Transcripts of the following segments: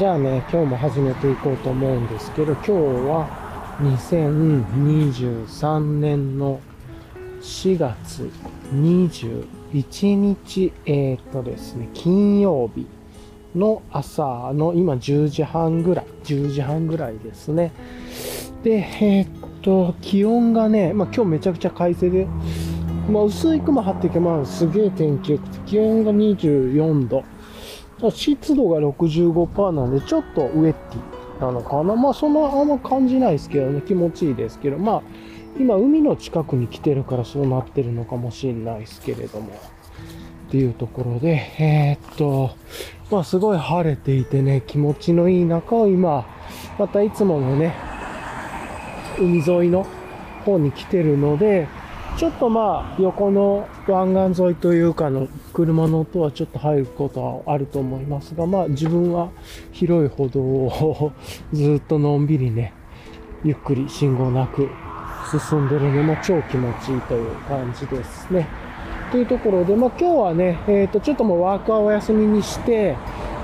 じゃあね、今日も始めていこうと思うんですけど、今日は2023年の4月21日、えー、っとですね、金曜日の朝の今10時半ぐらい、10時半ぐらいですね。で、えー、っと、気温がね、まあ今日めちゃくちゃ快晴で、まあ薄い雲張っていけば、すげえ天気良くて、気温が24度。湿度が65%なんで、ちょっとウェッティなのかな。まあ、そんなあんま感じないですけどね、気持ちいいですけど、まあ、今、海の近くに来てるからそうなってるのかもしれないですけれども、っていうところで、えー、っと、まあ、すごい晴れていてね、気持ちのいい中を今、またいつものね、海沿いの方に来てるので、ちょっとまあ、横の湾岸沿いというかの車の音はちょっと入ることはあると思いますが、まあ自分は広い歩道をずっとのんびりね、ゆっくり信号なく進んでるのも超気持ちいいという感じですね。というところで、まあ今日はね、えっ、ー、と、ちょっともうワークはお休みにして、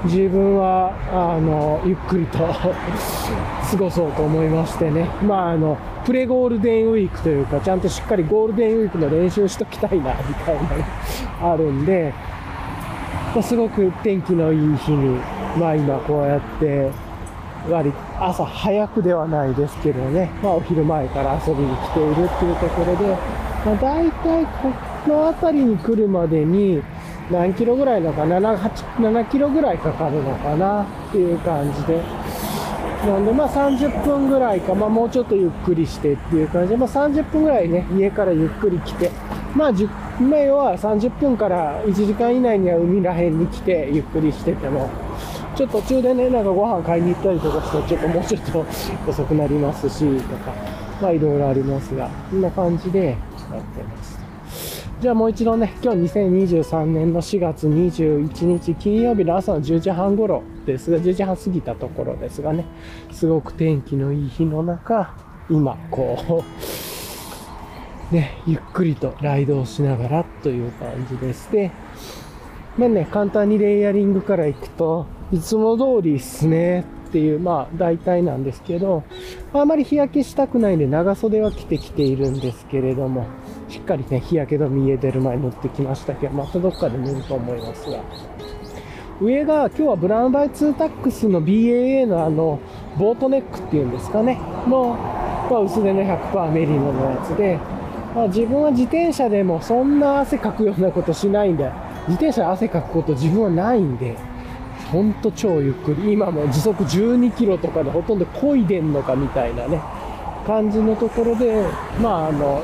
自分は、あの、ゆっくりと 過ごそうと思いましてね。まあ、あの、プレゴールデンウィークというか、ちゃんとしっかりゴールデンウィークの練習しときたいな、みたいなね、あるんで、ま、すごく天気のいい日に、まあ今こうやって、割朝早くではないですけどね、まあお昼前から遊びに来ているっていうところで、まあ大体この辺りに来るまでに、何キロぐらいのかな、7, 7キロぐらいかかるのかなっていう感じで。なんで、まあ30分ぐらいか、まあもうちょっとゆっくりしてっていう感じで、まあ30分ぐらいね、家からゆっくり来て、まあ10、まあ要は30分から1時間以内には海らへんに来てゆっくりしてても、ちょっと途中でね、なんかご飯買いに行ったりとかして、ちょっともうちょっと 遅くなりますし、とか、まあいろいろありますが、こんな感じでやってます。じゃあもう一度ね、今日2023年の4月21日金曜日の朝の10時半頃ですが、10時半過ぎたところですがね、すごく天気のいい日の中、今、こう、ね、ゆっくりとライドをしながらという感じです。で、まあね、簡単にレイヤリングから行くと、いつも通りっすねっていう、まあ大体なんですけど、あまり日焼けしたくないんで長袖は着てきているんですけれども、しっかりね、日焼け止め家出る前に塗ってきましたけど、またどっかで塗ると思いますが。上が、今日はブラウンバイツータックスの BAA のあの、ボートネックっていうんですかね、の、まあ、薄手の100%メリノのやつで、まあ、自分は自転車でもそんな汗かくようなことしないんで、自転車汗かくこと自分はないんで、ほんと超ゆっくり、今も時速12キロとかでほとんど漕いでんのかみたいなね、感じのところで、まああの、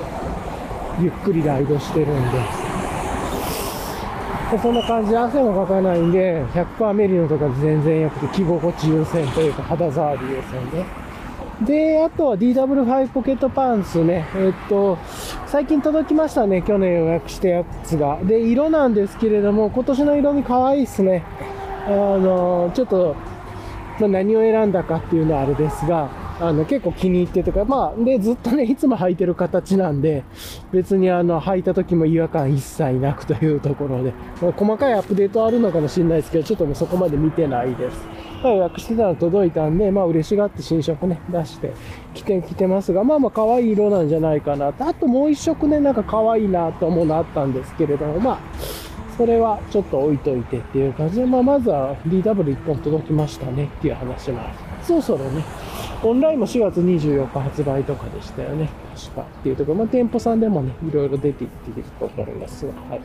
ゆっくりライドしてるんで。でそんな感じで汗もかかないんで、100%メリノとか全然良くて、着心地優先というか肌触り優先で。で、あとは DW5 ポケットパンツね。えっと、最近届きましたね。去年予約したやつが。で、色なんですけれども、今年の色味可愛いっすね。あの、ちょっと、何を選んだかっていうのはあれですが、あの、結構気に入ってとか、まあ、で、ずっとね、いつも履いてる形なんで、別にあの、履いた時も違和感一切なくというところで、まあ、細かいアップデートあるのかもしれないですけど、ちょっともうそこまで見てないです。まあ、予約してたら届いたんで、まあ、嬉しがって新色ね、出して着てきてますが、まあまあ、可愛い色なんじゃないかなと。あともう一色ね、なんか可愛いなと思うのあったんですけれども、まあ、それはちょっと置いといてっていう感じで、まあ、まずは DW1 本届きましたねっていう話もそろそろね、オンラインも4月24日発売とかでしたよね。確か。っていうところ、まあ、店舗さんでもね、いろいろ出ていってると思いますが、はい。っ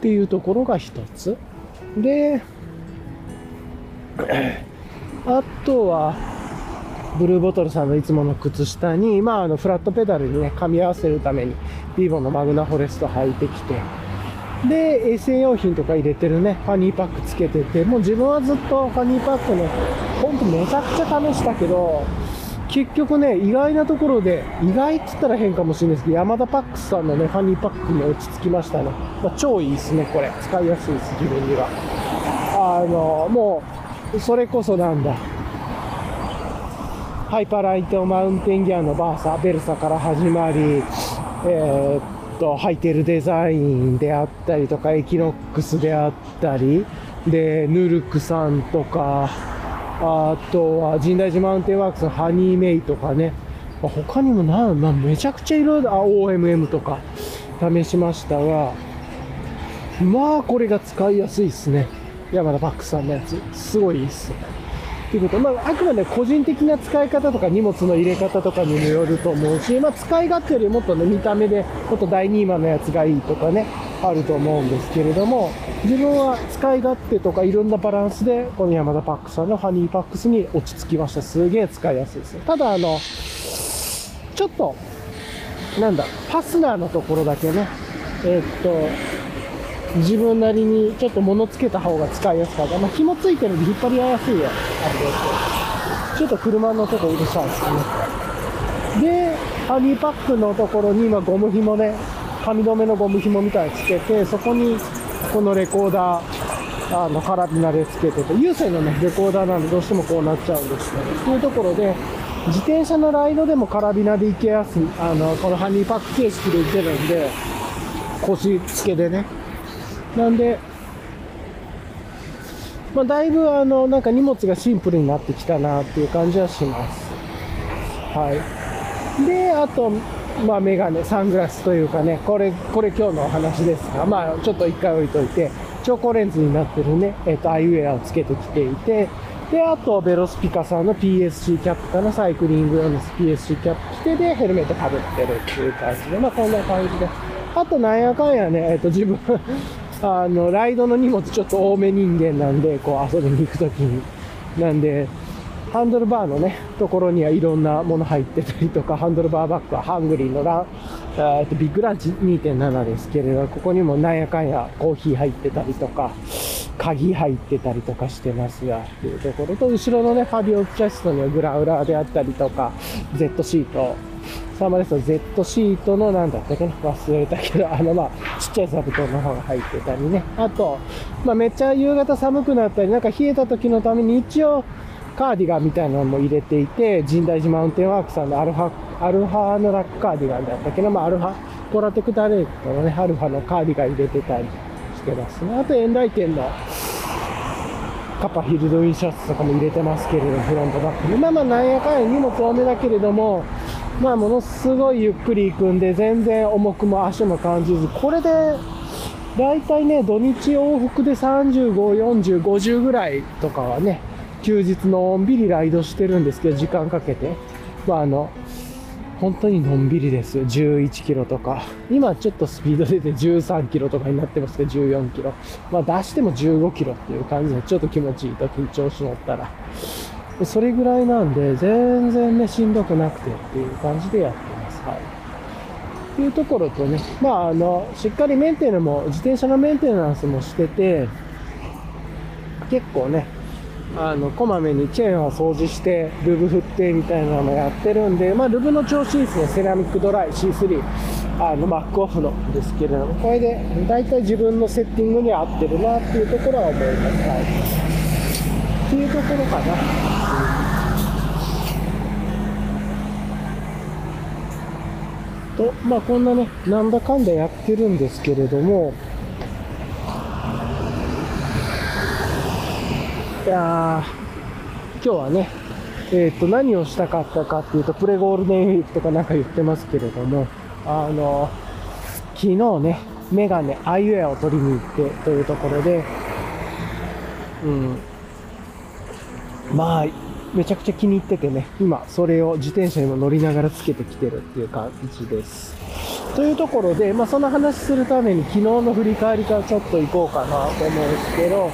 ていうところが一つ。で、あとは、ブルーボトルさんのいつもの靴下に、まあ、あの、フラットペダルにね、噛み合わせるために、 Vivo の Magna Forest 履いてきて、で、衛生用品とか入れてるね、ファニーパックつけてて、もう自分はずっとファニーパックね、ほんとめちゃくちゃ試したけど、結局ね、意外なところで、意外って言ったら変かもしれないですけど、ヤマダパックスさんのね、ファニーパックに落ち着きましたね。まあ、超いいですね、これ。使いやすいです、自分には。あの、もう、それこそなんだ。 Hyperlite Mountain Gear の Versa、ベルサから始まり、えー、と High Tail Designs であったりとかエキノックスであったりで、ヌルクさんとか、あとは Jindaiji Mountain Works のハニーメイとかね、ま他にもな、まあ、めちゃくちゃいろいろ、OMM とか試しましたが、まあこれが使いやすいですね。山田バックさんのやつ。すごいいいっすね。ということまあ、あくまで個人的な使い方とか荷物の入れ方とかにもよると思うし、まあ、使い勝手よりもっとね、見た目で、もっと第2位マのやつがいいとかね、あると思うんですけれども、自分は使い勝手とかいろんなバランスで、この山田パックさんのハニーパックスに落ち着きました。すげえ使いやすいですよ。ただ、あの、ちょっと、なんだ、ファスナーのところだけね、えーっと、自分なりにちょっと物つけた方が使いやすかった。まあ、紐ついてるんで引っ張りやすいやあれですちょっと車のとこうるさいですね。で、ハニーパックのところに今ゴム紐ね、紙留めのゴム紐みたいにつけて、そこにこのレコーダー、あの、カラビナでつけてて、有線のね、レコーダーなんでどうしてもこうなっちゃうんですけど、っていうところで、自転車のライドでもカラビナで行けやすい、あの、このハニーパック形式で行けるんで、腰付けでね、なんで、まあ、だいぶあの、なんか荷物がシンプルになってきたなっていう感じはします。はい。で、あと、まあ、メガネ、サングラスというかね、これ、これ今日のお話ですが、まあ、ちょっと一回置いといて、超高レンズになってるね、えっ、と、アイウェアをつけてきていて、で、あと、ベロスピカさんの PSC キャップかな、サイクリング用の PSC キャップ着てで、ヘルメットかぶってるっていう感じで、まあ、こんな感じで。あと、なんやかんやね、えっ、と、自分、あの、ライドの荷物ちょっと多め人間なんで、こう遊びに行くときに。なんで、ハンドルバーのね、ところにはいろんなもの入ってたりとか、ハンドルバーバッグはハングリーのラン、えっとビッグランチ2.7ですけれど、ここにもなんやかんやコーヒー入ってたりとか、鍵入ってたりとかしてますが、っていうところと、後ろのね、ファビオチャストにはグラウラーであったりとか、Z シート、サーマレスの Z シートのなんだったっけな忘れたけど、あのまあ、ちっちゃい座布団の方が入ってたりね。あと、まあめっちゃ夕方寒くなったり、なんか冷えた時のために一応、カーディガンみたいなのも入れていて、神代寺マウンテンワークさんのアルファ、アルファのラックカーディガンだったっけど、まあアルファ、ポラテクタレートのね、アルファのカーディガン入れてたりしてますね。あと、エンライテンのカパヒルドインシャツとかも入れてますけれども、フロントバックに。まあまあ、なんやかんや荷物多めだけれども、まあ、ものすごいゆっくり行くんで、全然重くも足も感じず、これで、だいたいね、土日往復で35、40、50ぐらいとかはね、休日のんびりライドしてるんですけど、時間かけて。まあ、あの、本当にのんびりですよ。11キロとか。今ちょっとスピード出て13キロとかになってますけど、14キロ。まあ出しても15キロっていう感じで、ちょっと気持ちいい時に調子乗ったら。それぐらいなんで、全然ね、しんどくなくてっていう感じでやってます。はい。っていうところとね、まああの、しっかりメンテナンスも、自転車のメンテナンスもしてて、結構ね、あの、こまめにチェーンを掃除して、ルブ振ってみたいなのやってるんで、まあ、ルブの調子いいですね。セラミックドライ C3、あの、マックオフのですけれども、これで、大体自分のセッティングに合ってるなっていうところは思います。はい。っていうところかな。と、まあ、こんなね、なんだかんだやってるんですけれども、いや、今日はね、えっ、と、何をしたかったかっていうと、プレゴールデンウィークとかなんか言ってますけれども、あの、昨日ね、メガネ、アイウェアを取りに行ってというところで、うん、まあ、めちゃくちゃ気に入っててね、今、それを自転車にも乗りながらつけてきてるっていう感じです。というところで、まあ、その話するために昨日の振り返りからちょっと行こうかなと思うんですけど、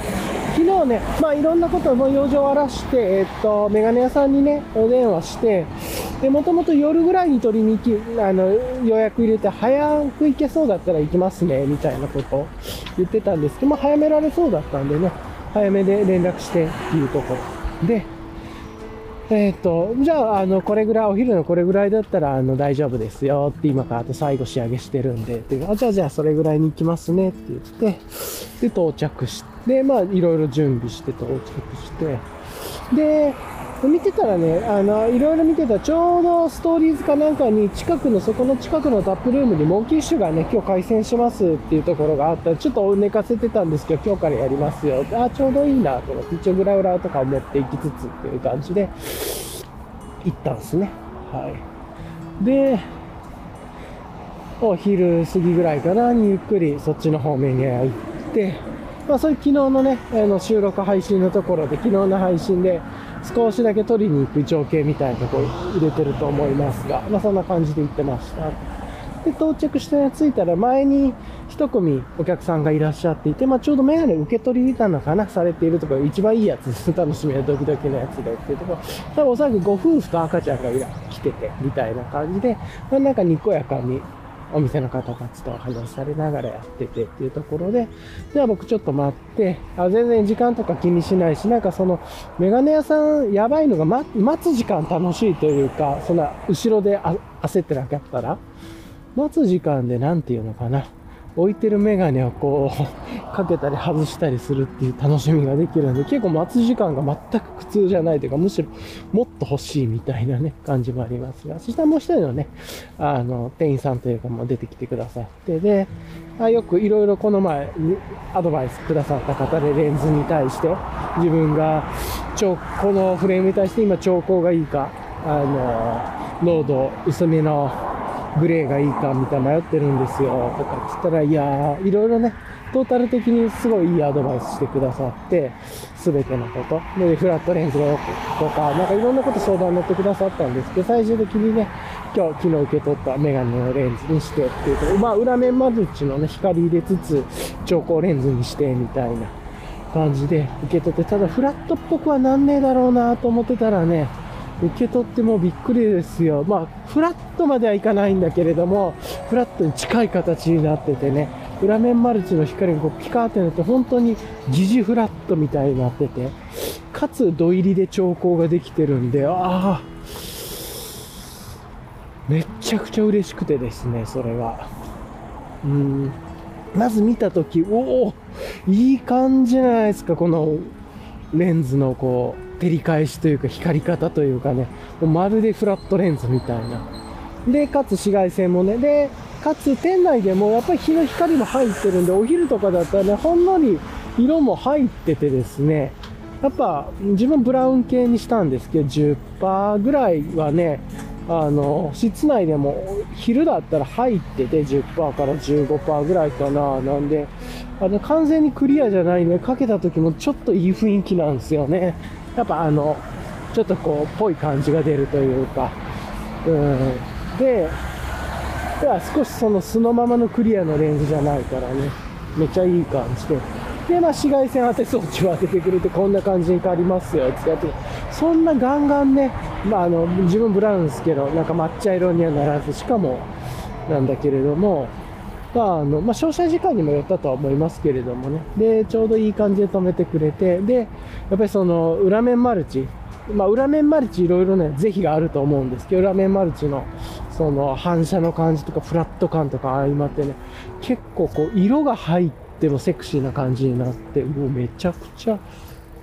昨日ね、まあ、いろんなことの用事を終わらして、えっと、メガネ屋さんにね、お電話して、で、もともと夜ぐらいに取りに行き、あの、予約入れて、早く行けそうだったら行きますね、みたいなことを言ってたんですけど、まあ、早められそうだったんでね、早めで連絡してっていうところ。で、えっ、と、じゃあ、あの、これぐらい、お昼のこれぐらいだったら、あの、大丈夫ですよって今からあと最後仕上げしてるんで、っていうあ、じゃあ、じゃあ、それぐらいに行きますねって言って、で、到着して、まあ、いろいろ準備して到着して、で見てたらね、あの、いろいろ見てたら、ちょうどストーリーズかなんかに、近くの、そこの近くのタップルームに、モンキッシュがね、今日開戦しますっていうところがあったら、ちょっと寝かせてたんですけど、今日からやりますよ。あ、ちょうどいいなと思って、一応グラウラーとかを持っていきつつっていう感じで、行ったんですね。はい。で、お昼過ぎぐらいかなにゆっくりそっちの方面に行って、まあ、それ昨日のね、あの収録配信のところで、昨日の配信で少しだけ取りに行く情景みたいなとこ入れてると思いますが、まあ、そんな感じで行ってました。で、到着して着いたら前に一組お客さんがいらっしゃっていて、まあ、ちょうどメガネ受け取りなのかなされているところ、一番いいやつ。楽しみなドキドキのやつでっていうところ、多分おそらくご夫婦と赤ちゃんが来てて、みたいな感じで、まあ、なんかにこやかにお店の方たちと話されながらやっててっていうところで、じゃあ僕ちょっと待って、あ全然時間とか気にしないし、なんかその、メガネ屋さんやばいのが、ま、待つ時間楽しいというか、そんな後ろで焦ってなかったら、待つ時間で何て言うのかな。置いてるメガネをこう、かけたり外したりするっていう楽しみができるんで、結構待つ時間が全く苦痛じゃないというか、むしろもっと欲しいみたいなね、感じもありますが、そしたらもう一人のね、あの、店員さんというかも出てきてくださって、で、あよくいろいろこの前、アドバイスくださった方でレンズに対して、自分が、このフレームに対して今調光がいいか、あの、濃度薄めのグレーがいいかみたいな迷ってるんですよとか言ったら、いやー、いろいろね、トータル的にすごいいいアドバイスしてくださって、すべてのこと。で、フラットレンズのとか、なんかいろんなこと相談乗ってくださったんですけど、最終的にね、今日、昨日受け取ったメガネのレンズにしてっていうと、まあ、裏面マルチのね、光入れつつ、調光レンズにして、みたいな感じで受け取って、ただフラットっぽくはなんねえだろうなと思ってたらね、受け取ってもびっくりですよ。まあ、フラットまではいかないんだけれども、フラットに近い形になっててね、裏面マルチの光がこうピカーってなって本当に疑似フラットみたいになってて、かつ土入りで調光ができてるんで、ああ、めっちゃくちゃ嬉しくてですね、それが。うん。まず見たとき、おおいい感じじゃないですか、このレンズのこう、照り返しというか光り方というかね、もうまるでフラットレンズみたいな。で、かつ紫外線もね、で、かつ店内でもやっぱり日の光も入ってるんで、お昼とかだったらね、ほんのり色も入っててですね、やっぱ自分ブラウン系にしたんですけど、10%ぐらいはね、あの、室内でも昼だったら入ってて10%から15%ぐらいかな。なんで、あの、完全にクリアじゃないね、かけた時もちょっといい雰囲気なんですよね。やっぱあの、ちょっとこう、ぽい感じが出るというか、うん。で、では少しその素のままのクリアのレンズじゃないからね、めっちゃいい感じで。で、まあ、紫外線当て装置を当ててくれて、こんな感じに変わりますよ、ってやって、そんなガンガンね、まあ、あの、自分ブラウンですけど、なんか抹茶色にはならず、しかも、なんだけれども、まあ、あの、まあ、照射時間にもよったとは思いますけれどもね。で、ちょうどいい感じで止めてくれて、で、やっぱりその、裏面マルチ、まあ、裏面マルチいろいろね、是非があると思うんですけど、裏面マルチの、その、反射の感じとか、フラット感とか相まってね、結構こう、色が入ってもセクシーな感じになって、もうめちゃくちゃ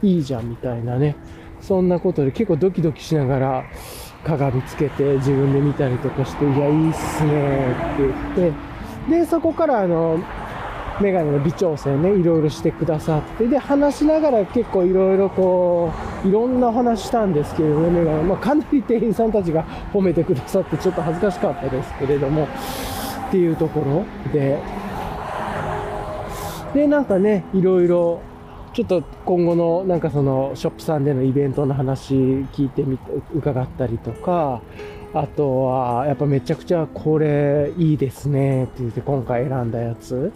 いいじゃんみたいなね。そんなことで結構ドキドキしながら、鏡つけて自分で見たりとかして、いや、いいっすねって言って、で、そこからあの、メガネの微調整ね、いろいろしてくださって、で、話しながら結構いろいろこう、いろんな話したんですけれども、メガネ、まあ、かなり店員さんたちが 褒めてくださって、ちょっと恥ずかしかったですけれども、っていうところ。で、で、なんかね、いろいろ、ちょっと今後のなんかそのショップさんでのイベントの話聞いてみて、伺ったりとか、あとは、やっぱめちゃくちゃこれいいですねって言って今回選んだやつ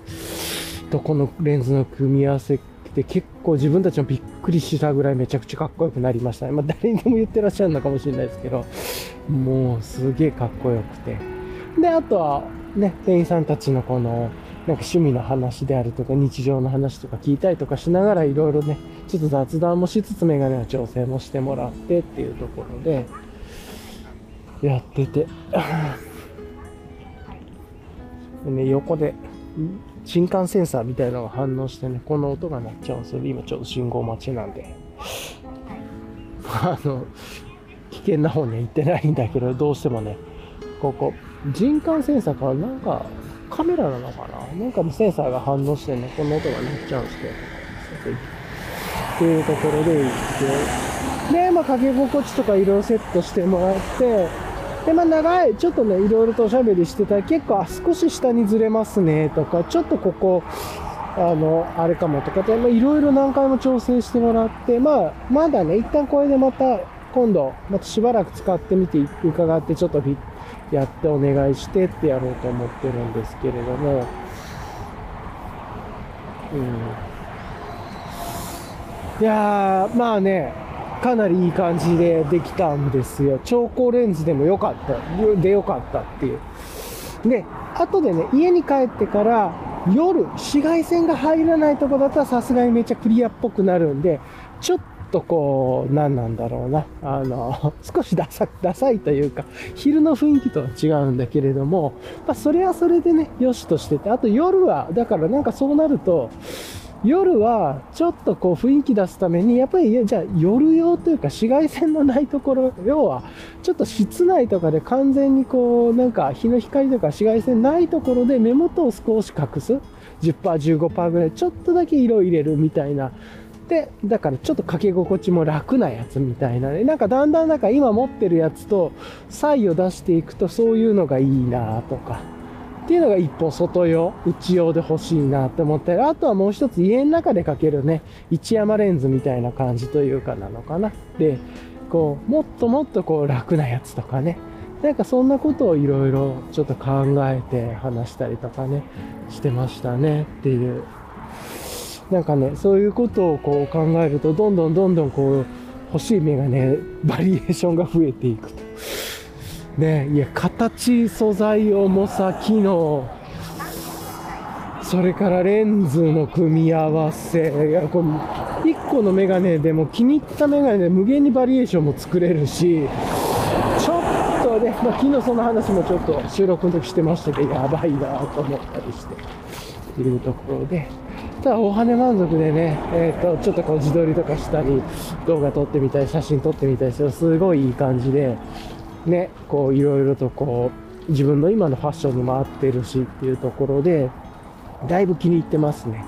とこのレンズの組み合わせって結構自分たちもびっくりしたぐらいめちゃくちゃかっこよくなりましたね。まあ誰にでも言ってらっしゃるのかもしれないですけど、もうすげえかっこよくて。で、あとはね、店員さんたちのこのなんか趣味の話であるとか日常の話とか聞いたりとかしながらいろいろね、ちょっと雑談もしつつメガネの調整もしてもらってっていうところで、やっててでね、横で新幹センサーみたいなのが反応してね、この音が鳴っちゃうんですよ。今ちょうど信号待ちなんで。あの、危険な方には行ってないんだけど、どうしてもね、ここ、人感センサーからなんか、カメラなのかな？なんかセンサーが反応してね、この音が鳴っちゃうんですけど、っていうところで行って、で、まあ、かけ心地とか色々セットしてもらって、で、まあ、長い、ちょっとね、いろいろとおしゃべりしてたら、結構、あ、少し下にずれますね、とか、ちょっとここ、あの、あれかもとかで、まあ、いろいろ何回も調整してもらって、まあ、まだね、一旦これでまた、今度、またしばらく使ってみて、伺って、ちょっとフィやってお願いしてってやろうと思ってるんですけれども、うん。いやー、まあね、かなりいい感じでできたんですよ。超光レンズでも良かった。で良かったっていう。で、後でね、家に帰ってから夜、紫外線が入らないとこだったらさすがにめっちゃクリアっぽくなるんで、ちょっとこう、何なんだろうな。あの、少しダサダサいというか、昼の雰囲気とは違うんだけれども、まあ、それはそれでね、良しとしてて、あと夜は、だからなんかそうなると、夜はちょっとこう雰囲気出すために、やっぱりじゃあ夜用というか紫外線のないところ、要はちょっと室内とかで完全にこうなんか日の光とか紫外線ないところで目元を少し隠す。10%、15%ぐらいちょっとだけ色入れるみたいな。で、だからちょっとかけ心地も楽なやつみたいなね。なんかだんだんなんか今持ってるやつと差異を出していくとそういうのがいいなとか。っていうのが一本外用、内用で欲しいなって思ったり、あとはもう一つ家の中でかけるね、一山レンズみたいな感じというかなのかな。で、こう、もっともっとこう楽なやつとかね。なんかそんなことをいろいろちょっと考えて話したりとかね、してましたねっていう。なんかね、そういうことをこう考えると、どんどんどんどんこう、欲しいメガネ、バリエーションが増えていくと。ねいや、形、素材、重さ、機能、それからレンズの組み合わせ、いや、この1個のメガネでも気に入ったメガネで無限にバリエーションも作れるし、ちょっとね、まあ、昨日その話もちょっと収録の時してましたけど、やばいなと思ったりしているところで、ただ大羽満足でね、えっ、ー、と、ちょっとこう自撮りとかしたり、動画撮ってみたり、写真撮ってみたりするすごいいい感じで、ね、こういろいろとこう、自分の今のファッションにも合ってるしっていうところで、だいぶ気に入ってますね。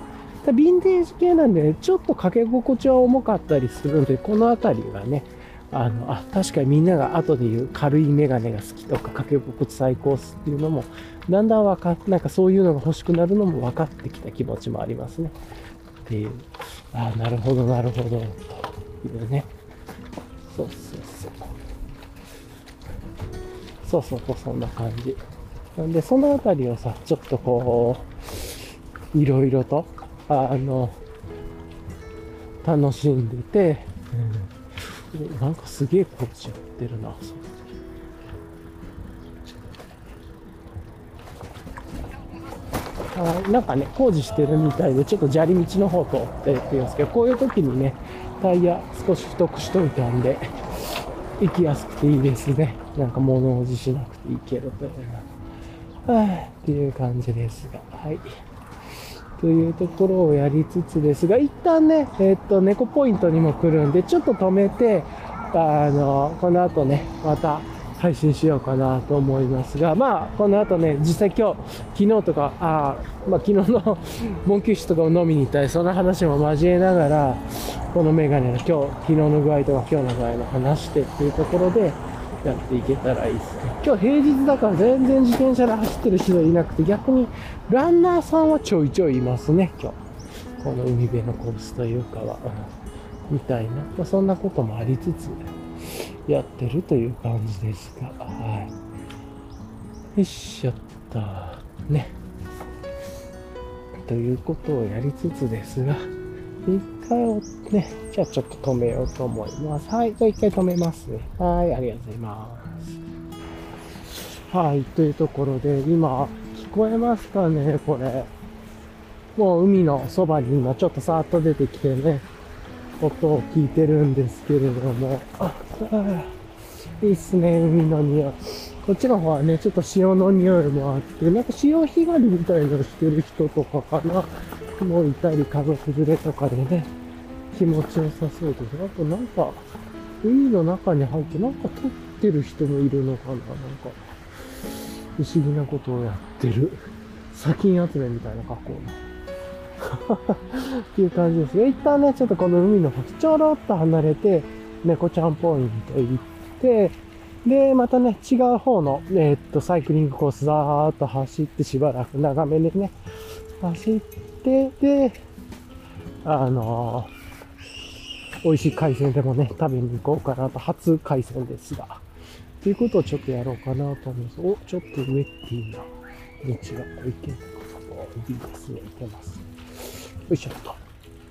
ヴィンテージ系なんでね、ちょっとかけ心地は重かったりするんで、この辺りがね、あの、あ、確かにみんなが後で言う軽いメガネが好きとか、かけ心地最高っすっていうのも、だんだんわかなんかそういうのが欲しくなるのも分かってきた気持ちもありますね。っていう。あなるほど、なるほど。というね。そうそうそう。そうそうそう、そんな感じ。なんで、そのあたりをさ、ちょっとこう、いろいろと、あの、楽しんでて、うん、なんかすげえこっちやってるな、あなんかね、工事してるみたいで、ちょっと砂利道の方通ってって言うんですけど、こういう時にね、タイヤ少し太くしといたんで、行きやすくていいですね。なんか物おじしなくていいけどというはっていう感じですが、はい。というところをやりつつですが、一旦ね、えー、っと、猫ポイントにも来るんで、ちょっと止めて、あの、この後ね、また配信しようかなと思いますが、まあ、この後ね、実際今日、昨日とか、あまあ、昨日のモンキッシュとかを飲みに行ったり、その話も交えながら、このメガネの今日、昨日の具合とか今日の具合の話してっていうところで、やっていけたらいいですね。今日平日だから全然自転車で走ってる人いなくて、逆にランナーさんはちょいちょいいますね、今日。この海辺のコースというかは、みたいな、まあ、そんなこともありつつ、やってるという感じですが、はい。よいしょっと、ね。ということをやりつつですが、一回をね、じゃあちょっと止めようと思います。はい、じゃあ一回止めますね。はい、ありがとうございます。はい、というところで、今、聞こえますかね、これ。もう海のそばに今ちょっとさーっと出てきてね、音を聞いてるんですけれども、いいっすね、海の匂い。こっちの方はね、ちょっと潮の匂いもあって、なんか潮干狩りみたいなのしてる人とかかな。もういたり、家族連れとかでね、気持ちよさそうです。あとなんか、海の中に入ってなんか撮ってる人もいるのかななんか、不思議なことをやってる。砂金集めみたいな格好の。っていう感じですね。一旦ね、ちょっとこの海の方、ちょろっと離れて、猫ちゃんポイント行って、で、またね、違う方の、えー、っと、サイクリングコース、ざーっと走ってしばらく長めでね、走って、で、あのー、美味しい海鮮でもね、食べに行こうかなと、初海鮮ですが。ということをちょっとやろうかなと思います。お、ちょっとウェッティーな道が、こう行けるいいですね、行けます。よいしょと。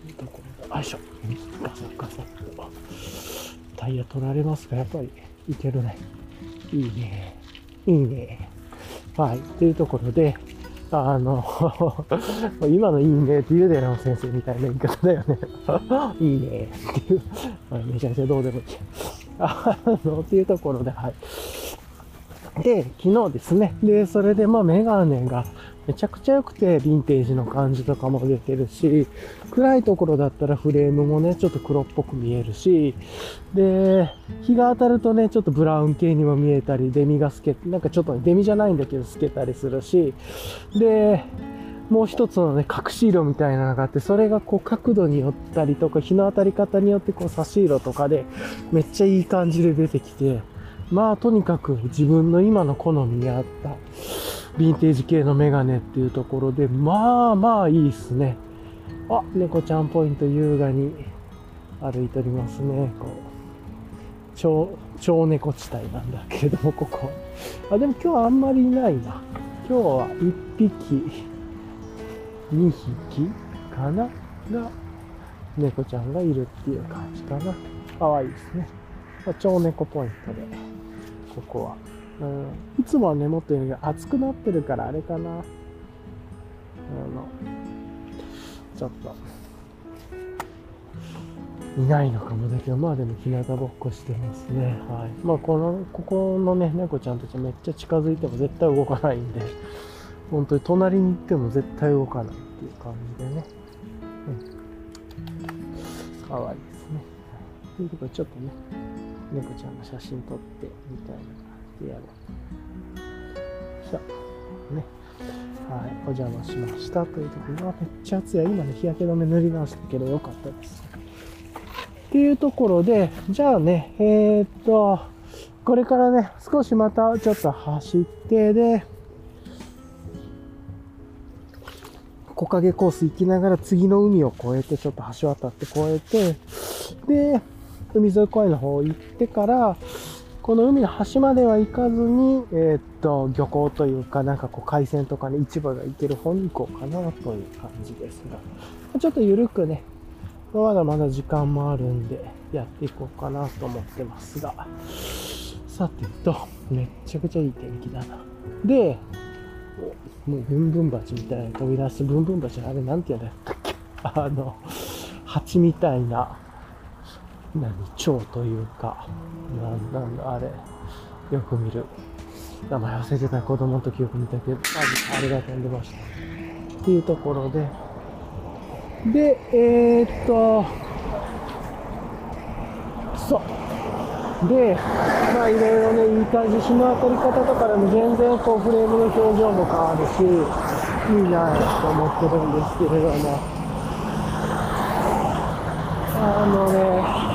いうところで、よいしょ。ガサガサと。タイヤ取られますか？やっぱり。いけるね。いいね。いいね。はい。というところで、あの、今のいいねって言うでの先生みたいな言い方だよね。いいね っていう、めちゃくちゃどうでもいい。あの、っていうところで、はい。で、昨日ですね。で、それでまあメガネがめちゃくちゃ良くて、ヴィンテージの感じとかも出てるし、暗いところだったらフレームもね、ちょっと黒っぽく見えるし、で、日が当たるとね、ちょっとブラウン系にも見えたり、デミが透け、なんかちょっとデミじゃないんだけど透けたりするし、で、もう一つのね、隠し色みたいなのがあって、それがこう角度によったりとか、日の当たり方によってこう差し色とかで、めっちゃいい感じで出てきて、まあとにかく自分の今の好みに合った。ヴィンテージ系のメガネっていうところで、まあまあいいっすね。あ、猫ちゃんポイント優雅に歩いておりますね。こう、超、超猫地帯なんだけれども、ここ。あ、でも今日はあんまりいないな。今日は1匹、2匹かな？が、猫ちゃんがいるっていう感じかな。かわいいですね。まあ、超猫ポイントで、ここは。うん、いつもはね、もっと言うけど熱くなってるからあれかな。あの、ちょっと、いないのかもだけど、まあでも日向ぼっこしてますね。はい。まあこの、ここのね、猫ちゃんたちめっちゃ近づいても絶対動かないんで、本当に隣に行っても絶対動かないっていう感じでね。うん。かわいいですね。ということで、ちょっとね、猫ちゃんの写真撮ってみたいな感じでやろう。さ、ね。はい、お邪魔しましたというところはめっちゃ暑い。今ね、日焼け止め塗り直したけどよかったです。っていうところで、じゃあね、えー、っと、これからね、少しまたちょっと走ってで、木陰コース行きながら次の海を越えて、ちょっと橋渡って越えて、で、海沿い公園の方行ってから、この海の端までは行かずに、えー、っと、漁港というか、なんかこう海鮮とかね、市場が行ける方に行こうかなという感じですが、ちょっと緩くね、まだまだ時間もあるんで、やっていこうかなと思ってますが、さてと、めっちゃくちゃいい天気だな。で、もうブンブン鉢みたいな飛び出す、ブンブン鉢あれなんて言うんだったっけ？あの、蜂みたいな、何、蝶というか、ななんだあれ、よく見る。名前忘れてた子供の時よく見たけど、ああれが飛んでました。っていうところで、で、えー、っと、そう。で、まあいろいろね、いい感じ、日の当たり方とかでも全然こうフレームの表情も変わるし、いいなと思ってるんですけれども、あのね、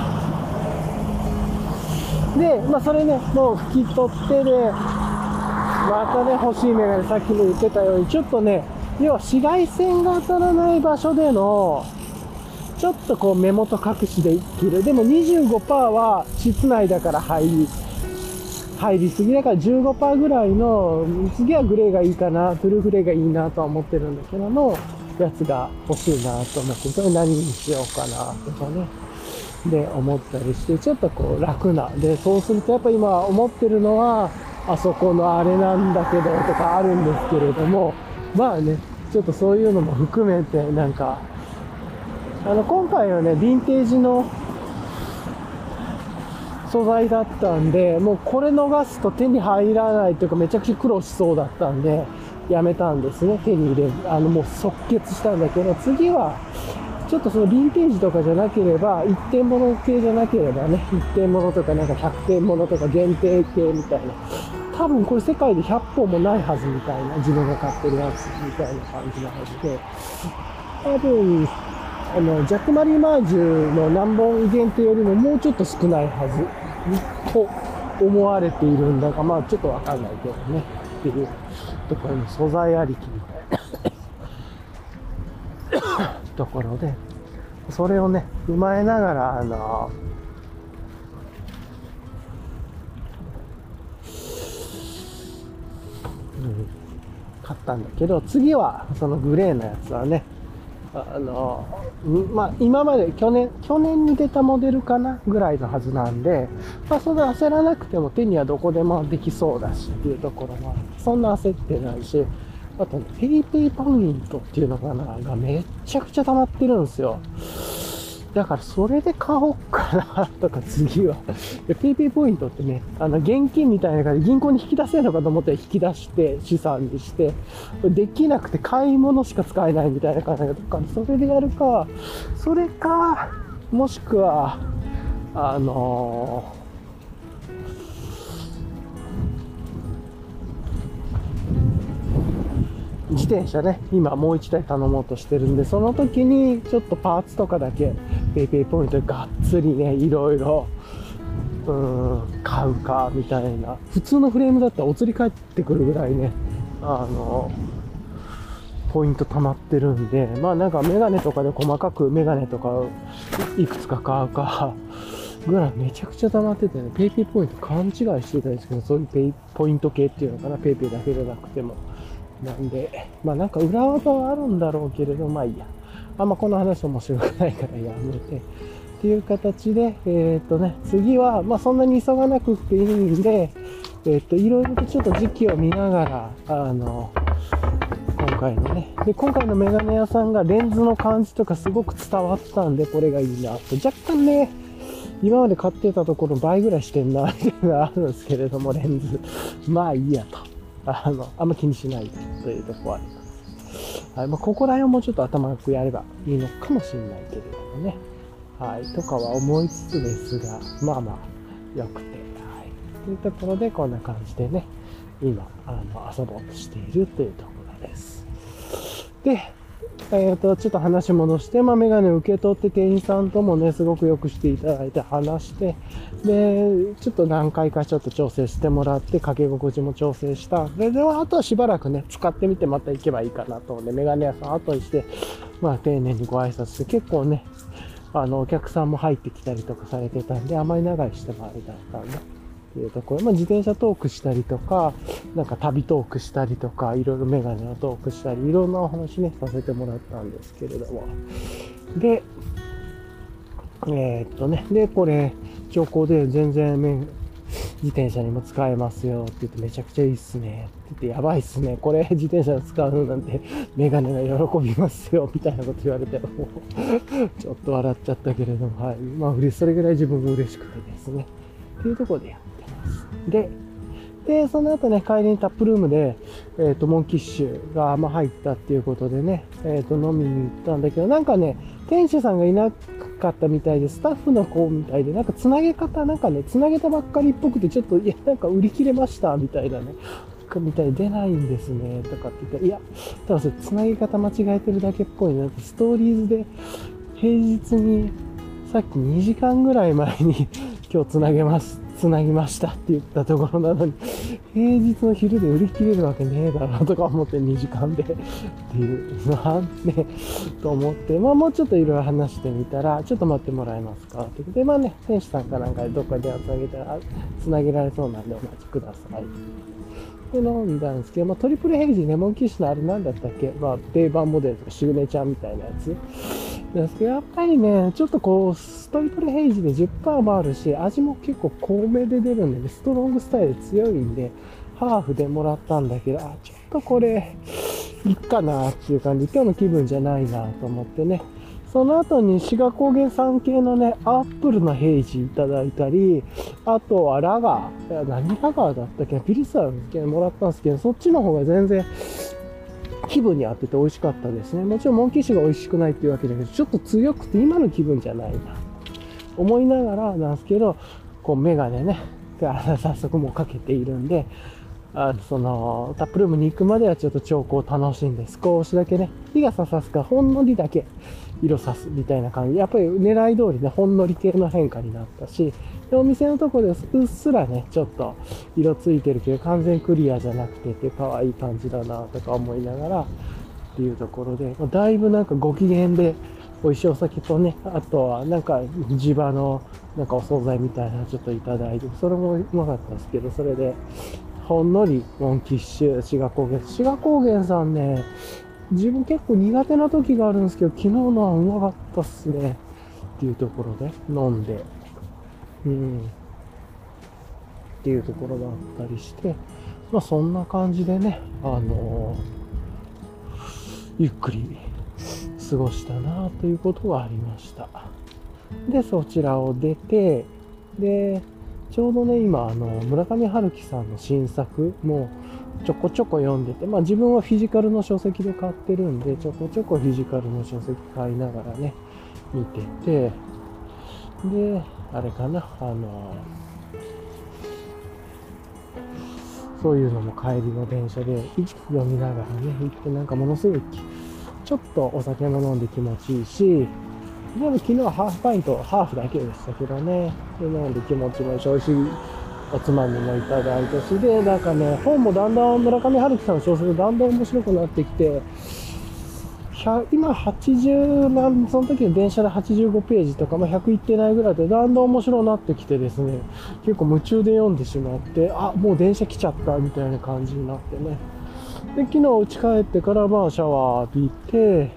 で、まあ、それね、もう拭き取ってで、またね、欲しいメガネ、さっきも言ってたように、ちょっとね、要は紫外線が当たらない場所での、ちょっとこう目元隠しできる。でも25%は室内だから入り、入りすぎだから15%ぐらいの、次はグレーがいいかな、トゥルーグレーがいいなとは思ってるんだけども、やつが欲しいなと思って、それ何にしようかなとかね。で思ったりして、ちょっとこう楽な。で、そうするとやっぱ今思ってるのは、あそこのあれなんだけどとかあるんですけれども、まあね、ちょっとそういうのも含めて、なんか、あの、今回はね、ヴィンテージの素材だったんで、もうこれ逃すと手に入らないというか、めちゃくちゃ苦労しそうだったんで、やめたんですね、手に入れる。あの、もう即決したんだけど、次は、ちょっとそのヴィンテージとかじゃなければ、一点物系じゃなければね、一点物とかなんか100点物とか限定系みたいな。多分これ世界で100本もないはずみたいな、自分が買ってるやつみたいな感じなはずで、多分、あの、ジャック・マリー・マージュの何本限定よりももうちょっと少ないはず、と思われているんだが、まあちょっとわかんないけどね、っていうところに素材ありきみたいな。ところで、それをね、踏まえながら、あの、うん、買ったんだけど、次は、そのグレーのやつはね、あの、まあ、今まで去年、去年に出たモデルかなぐらいのはずなんで、まあ、それ焦らなくても手にはどこでもできそうだしっていうところは、そんな焦ってないし、あとね、 PayPay ポイントっていうのかな、がめちゃくちゃ溜まってるんですよ。だからそれで買おうかなとか次は。 PayPay ポイントってね、あの現金みたいな感じで銀行に引き出せるのかと思って引き出して資産にして、できなくて買い物しか使えないみたいな感じだからそれでやるか、それか、もしくは、あのー自転車ね、今もう1台頼もうとしてるんで、その時にちょっとパーツとかだけ PayPay ポイントでがっつりね、いろいろ、うーん、買うか、みたいな。普通のフレームだったらお釣り返ってくるぐらいね、あの、ポイント溜まってるんで、まあなんかメガネとかで細かくメガネとかいくつか買うか、ぐらいめちゃくちゃ溜まっててね、PayPay ポイント勘違いしてたんですけど、そういうペイポイント系っていうのかな、PayPay だけじゃなくても。なんで、まあなんか裏技はあるんだろうけれど、まあいいや。あんまこの話面白くないからやめて。っていう形で、えっ、とね、次は、まあそんなに急がなくていいんで、えっ、と、いろいろとちょっと時期を見ながら、あの、今回のね。で、今回のメガネ屋さんがレンズの感じとかすごく伝わったんで、これがいいなと。若干ね、今まで買ってたところ倍ぐらいしてんな、みたいなのがあるんですけれども、レンズ。まあいいやと。あの、あんま気にしないというとこはあります。はい。まあ、ここら辺をもうちょっと頭くやればいいのかもしれないけれどもね。はい。とかは思いつつですが、まあまあ、良くて、はい。というところで、こんな感じでね、今、あの、遊ぼうとしているというところです。で、えっ、ー、と、ちょっと話戻して、まあ、メガネ受け取って店員さんともね、すごくよくしていただいて話して、で、ちょっと何回かちょっと調整してもらって、かけ心地も調整した。で、では、あとはしばらくね、使ってみてまた行けばいいかなと思って、メガネ屋さん後にして、まあ、丁寧にご挨拶して、結構ね、あの、お客さんも入ってきたりとかされてたんで、あまり長いしてもあれだったんで、っていうところ、まあ、自転車トークしたりとか、なんか旅トークしたりとか、いろいろメガネのトークしたり、いろんなお話ね、させてもらったんですけれども。で、えー、っとね、で、これ、兆候で全然自転車にも使えますよって言ってめちゃくちゃいいっすねって言ってやばいっすね。これ自転車使うなんてメガネが喜びますよみたいなこと言われてもちょっと笑っちゃったけれども、はい。まあ、それぐらい自分も嬉しくてですね。っていうところでやっで、で、その後ね、帰りにタップルームで、えっ、ー、と、モンキッシュが、ま、入ったっていうことでね、えっ、ー、と、飲みに行ったんだけど、なんかね、店主さんがいなかったみたいで、スタッフの子みたいで、なんかつなげ方、なんかね、つなげたばっかりっぽくて、ちょっと、いや、なんか売り切れました、みたいなね、みたいに出ないんですね、とかって言って、いや、ただそれ、つなげ方間違えてるだけっぽいな、ストーリーズで、平日に、さっき2時間ぐらい前に 今日つなげますつなぎましたって言ったところなのに、平日の昼で売り切れるわけねえだろうとか思って2時間で っていうのあね、と思って、まあもうちょっといろいろ話してみたら、ちょっと待ってもらえますかってことで、まあね、選手さんかなんかでどっかで電話つなげたら、つなげられそうなんでお待ちください。で飲んだんですけど、まあ、トリプルヘイジレモンキッシュのあれなんだったっけ？まあ、定番モデルとかシグネチャーみたいなやつ。ですけど、やっぱりね、ちょっとこう、ストリプルヘイジで10%もあるし、味も結構濃めで出るんで、ね、ストロングスタイル強いんで、ハーフでもらったんだけど、あ、ちょっとこれ、いっかなっていう感じ、今日の気分じゃないなと思ってね。その後に志賀高原産系のね、アップルのヘイジいただいたり、あとはラガー、何ラガーだったっけピリスターもらったんですけど、そっちの方が全然気分に合ってて美味しかったですね。もちろんモンキッシュが美味しくないっていうわけじゃなくて、ちょっと強くて今の気分じゃないな。思いながらなんですけど、こうメガネね、早速もうかけているんで、あその、タップルームに行くまではちょっと調光を楽しんで、少しだけね、日がさすかほんのりだけ色さすみたいな感じ。やっぱり狙い通りね、ほんのり系の変化になったし、で、お店のとこでうっすらね、ちょっと色ついてるけど、完全クリアじゃなくてて可愛い感じだなとか思いながら、っていうところで、だいぶなんかご機嫌で、美味しいお酒とね、あとはなんか地場のなんかお惣菜みたいなちょっといただいて、それもうまかったですけど、それで、ほんのりモンキッシュ、志賀高原。志賀高原さんね、自分結構苦手な時があるんですけど、昨日のはうまかったっすね。っていうところで飲んで、うん。っていうところがあったりして、まあそんな感じでね、あのー、ゆっくり過ごしたなということがありました。で、そちらを出て、で、ちょうどね、今、あの、村上春樹さんの新作もちょこちょこ読んでて、まあ自分はフィジカルの書籍で買ってるんで、ちょこちょこフィジカルの書籍買いながらね、見てて、で、あれかな、あの、そういうのも帰りの電車で読みながらね、行ってなんかものすごい、ちょっとお酒も飲んで気持ちいいし、でも昨日はハーフパイント、ハーフだけでしたけどね。で、飲んで気持ちもいいし、美味しいおつまみもいただいたし、で、なんかね、本もだんだん村上春樹さんの小説だんだん面白くなってきて、今80何、その時の電車で85ページとか、まあ、100いってないぐらいで、だんだん面白くなってきてですね、結構夢中で読んでしまって、あ、もう電車来ちゃったみたいな感じになってね。で、昨日家帰ってからまあシャワー浴びて、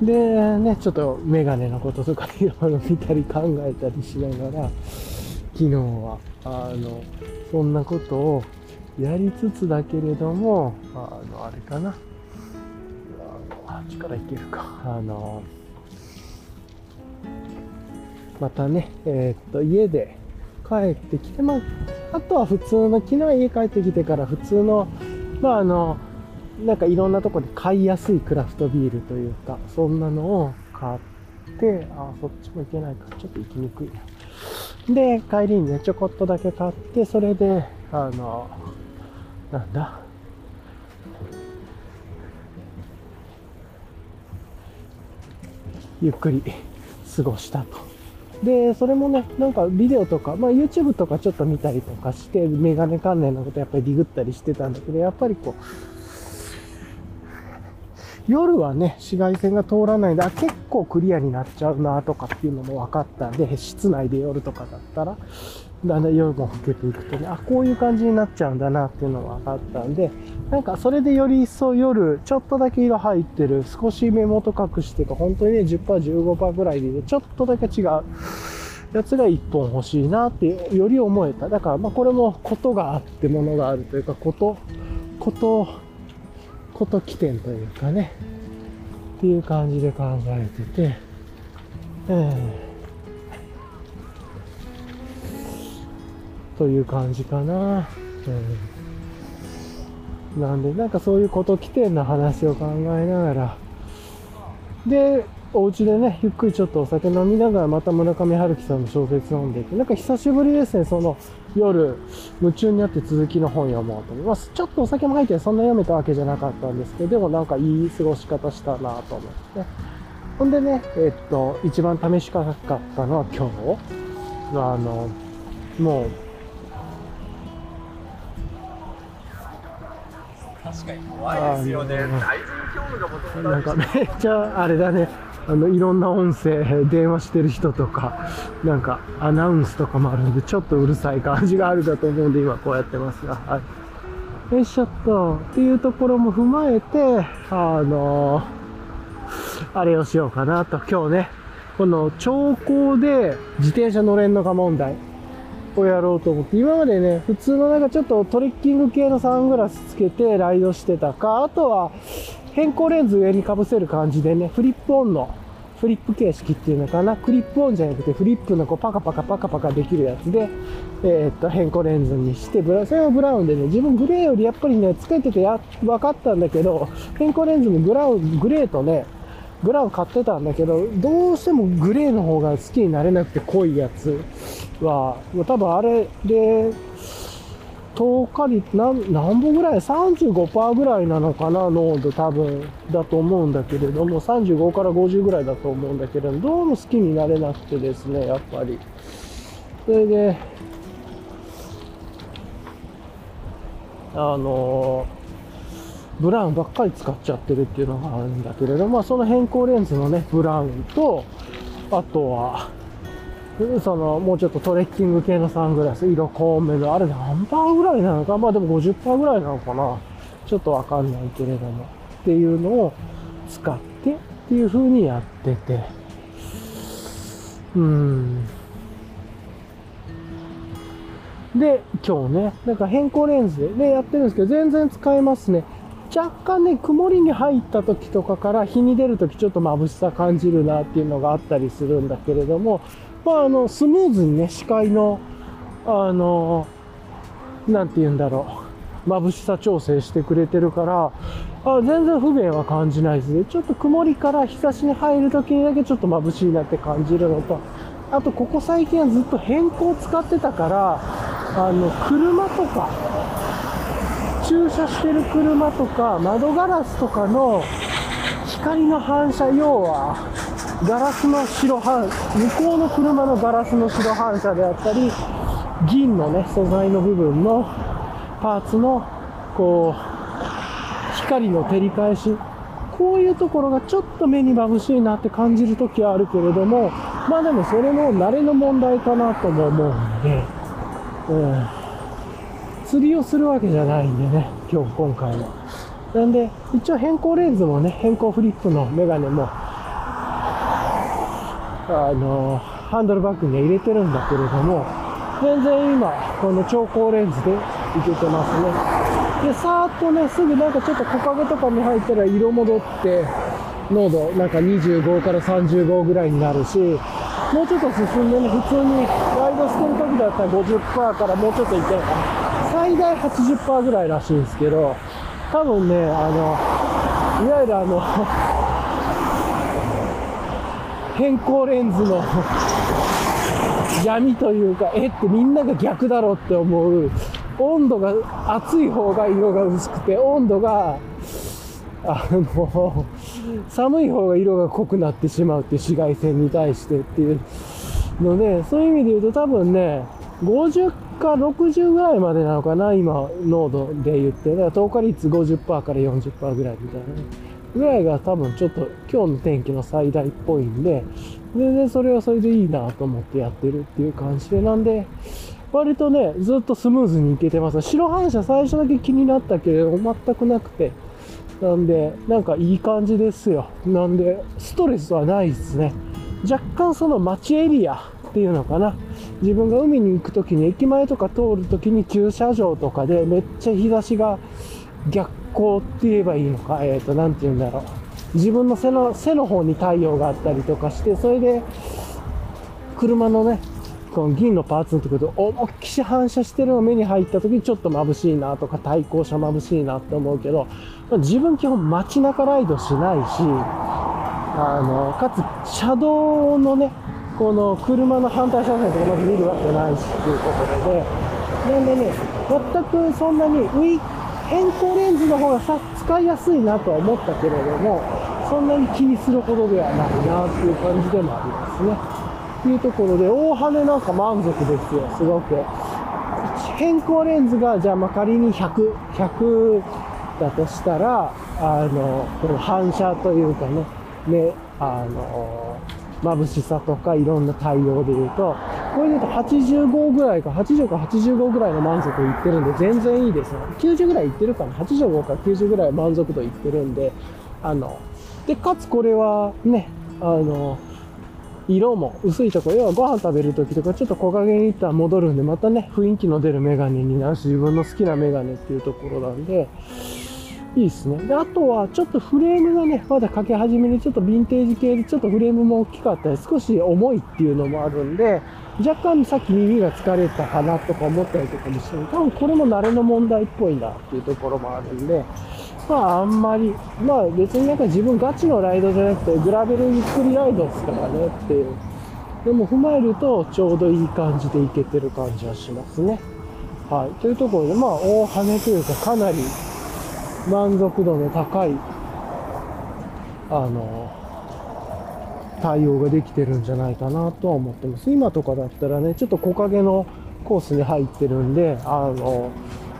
で、ね、ちょっとメガネのこととかいろいろ見たり考えたりしながら、昨日は、あの、そんなことをやりつつだけれども、あの、あれかな。あっちから行けるか。あの、またね、えー、っと、家で帰ってきて、まあ、あとは普通の、昨日家帰ってきてから普通の、まあ、あの、なんかいろんなとこで買いやすいクラフトビールというか、そんなのを買って、あ、そっちも行けないかちょっと行きにくいな。で、帰りにね、ちょこっとだけ買って、それで、あの、なんだ、ゆっくり過ごしたと。で、それもね、なんかビデオとか、まあ YouTube とかちょっと見たりとかして、メガネ関連のことやっぱりディグったりしてたんだけど、やっぱりこう、夜はね、紫外線が通らないんで、あ、結構クリアになっちゃうなとかっていうのも分かったんで、室内で夜とかだったら、だんだん夜も更けていくとね、あ、こういう感じになっちゃうんだなっていうのが分かったんで、なんかそれでより一層夜、ちょっとだけ色入ってる、少し目元隠してか、本当にね、10%、15%ぐらいで、ねちょっとだけ違うやつが1本欲しいなってより思えた。だからまあこれもことがあってものがあるというか、こと、こと、こと起点というかね、っていう感じで考えてて、えー、という感じかな。うん、なんで、なんかそういうこと起点の話を考えながら、で、お家でね、ゆっくりちょっとお酒飲みながらまた村上春樹さんの小説読んでて、なんか久しぶりですね、その夜、夢中になって続きの本読もうと思います。ちょっとお酒も入ってそんな読めたわけじゃなかったんですけど、でもなんかいい過ごし方したなと思って。ほんでね、えっと、一番試しかかったのは今日。あの、もう、確かに怖いですよね。なんかめっちゃあれだね。あの、いろんな音声、電話してる人とか、なんか、アナウンスとかもあるんで、ちょっとうるさい感じがあるかと思うんで、今こうやってますが、はい。よいしょっと、っていうところも踏まえて、あのあれをしようかなと、今日ね、この兆候で自転車乗れんのか問題。をやろうと思って、今までね、普通のなんかちょっとトレッキング系のサングラスつけてライドしてたか、あとは、変更レンズ上にかぶせる感じでね、フリップオンのフリップ形式っていうのかな、クリップオンじゃなくてフリップのこうパカパカパカパカできるやつで、えー、っと、変更レンズにして、ブラそれはブラウンでね、自分グレーよりやっぱりね、つけててや、分かったんだけど、変更レンズもグラウン、グレーとね、ブラウン買ってたんだけど、どうしてもグレーの方が好きになれなくて濃いやつは、多分あれで、10日率何何本ぐらい ?35% ぐらいなのかな？濃度多分。だと思うんだけれども35から50ぐらいだと思うんだけれどもどうも好きになれなくてですねやっぱり。それであのブラウンばっかり使っちゃってるっていうのがあるんだけれどもその変更レンズのねブラウンとあとはその、もうちょっとトレッキング系のサングラス、色濃めの、あれ何パーぐらいなのか？まあでも50%ぐらいなのかな？ちょっとわかんないけれども。っていうのを使ってっていう風にやってて。うん。で、今日ね、なんか変更レンズでねやってるんですけど、全然使えますね。若干ね、曇りに入った時とかから日に出る時ちょっと眩しさ感じるなっていうのがあったりするんだけれども、まあ、あの、スムーズにね、視界の、あの、なんて言うんだろう、眩しさ調整してくれてるから、あ全然不便は感じないですね。ちょっと曇りから日差しに入るときにだけちょっと眩しいなって感じるのと、あと、ここ最近はずっと変更使ってたから、あの、車とか、駐車してる車とか、窓ガラスとかの光の反射、要は、ガラスの白反、向こうの車のガラスの白反射であったり、銀のね、素材の部分のパーツの、こう、光の照り返し。こういうところがちょっと目に眩しいなって感じるときはあるけれども、まあでもそれも慣れの問題かなとも思うので、うん。釣りをするわけじゃないんでね、今日、今回は。なんで、一応変更レンズもね、変更フリップのメガネも、あの、ハンドルバッグには入れてるんだけれども、全然今、この超光レンズでいけてますね。で、さーっとね、すぐなんかちょっと木陰とかに入ったら色戻って、濃度なんか25から35ぐらいになるし、もうちょっと進んでね、普通にライドしてる時だったら50%からもうちょっといけるかな。最大80%ぐらいらしいんですけど、多分ね、あの、いわゆるあの、変更レンズの闇というか、えってみんなが逆だろうって思う、温度が熱い方が色が薄くて、温度が、あの、寒い方が色が濃くなってしまうっていう紫外線に対してっていうので、そういう意味で言うと多分ね、50か60ぐらいまでなのかな、今、濃度で言って。だから透過率50%から40%ぐらいみたいなね。ぐらいが多分ちょっと今日の天気の最大っぽいんで、全然それはそれでいいなと思ってやってるっていう感じで、なんで、割とね、ずっとスムーズにいけてます。白反射最初だけ気になったけれども、全くなくて。なんで、なんかいい感じですよ。なんで、ストレスはないですね。若干その街エリアっていうのかな。自分が海に行くときに、駅前とか通るときに駐車場とかでめっちゃ日差しが逆光って言えばいいのか、えっ、ー、と、なんて言うんだろう。自分の背の、背の方に太陽があったりとかして、それで、車のね、この銀のパーツのところで思いっきし反射してるの目に入った時にちょっと眩しいなとか対向車眩しいなって思うけど、まあ、自分基本街中ライドしないし、あの、かつ車道のね、この車の反対車線とかまず見るわけないしっていうころで、なんでね、全くそんなにウィ変更レンズの方がさ使いやすいなとは思ったけれども、そんなに気にするほどではないなっていう感じでもありますね。っていうところで、大羽なんか満足ですよ、すごく。変更レンズが、じゃあま仮に100、100だとしたら、あの、この反射というかね、ね、あの、眩しさとかいろんな対応で言うと、これで言うと85ぐらいか、80か85ぐらいの満足いってるんで、全然いいですね。90ぐらいいってるかな ?85 か90ぐらい満足度いってるんで、あの、で、かつこれはね、あの、色も薄いとこ、要はご飯食べるときとかちょっと木陰に行ったら戻るんで、またね、雰囲気の出るメガネになるし、自分の好きなメガネっていうところなんで、いいですね。で、あとはちょっとフレームがね、まだかけ始めにちょっとヴィンテージ系でちょっとフレームも大きかったり、少し重いっていうのもあるんで、若干さっき耳が疲れたかなとか思ったりとかもして、多分これも慣れの問題っぽいなっていうところもあるんで、まああんまり、まあ別になんか自分ガチのライドじゃなくて、グラベルゆっくりライドですからねっていう。でも踏まえるとちょうどいい感じでいけてる感じはしますね。はい。というところで、まあ大跳ねというかかなり満足度の高い、あの、対応ができてるんじゃないかなとは思ってます。今とかだったらね、ちょっと木陰のコースに入ってるんで、あの、